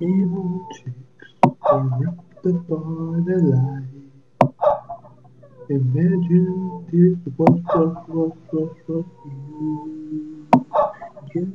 Evil chicks corrupted by the light. Imagine this was was was was was you. Just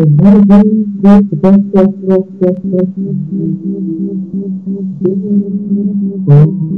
it here.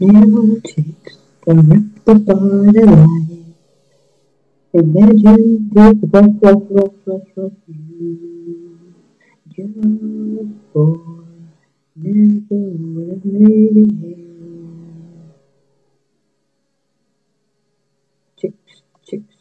Evil chicks corrupted by the light. Imagine this was was was was you. Just for never would have made it here. Chicks, chicks,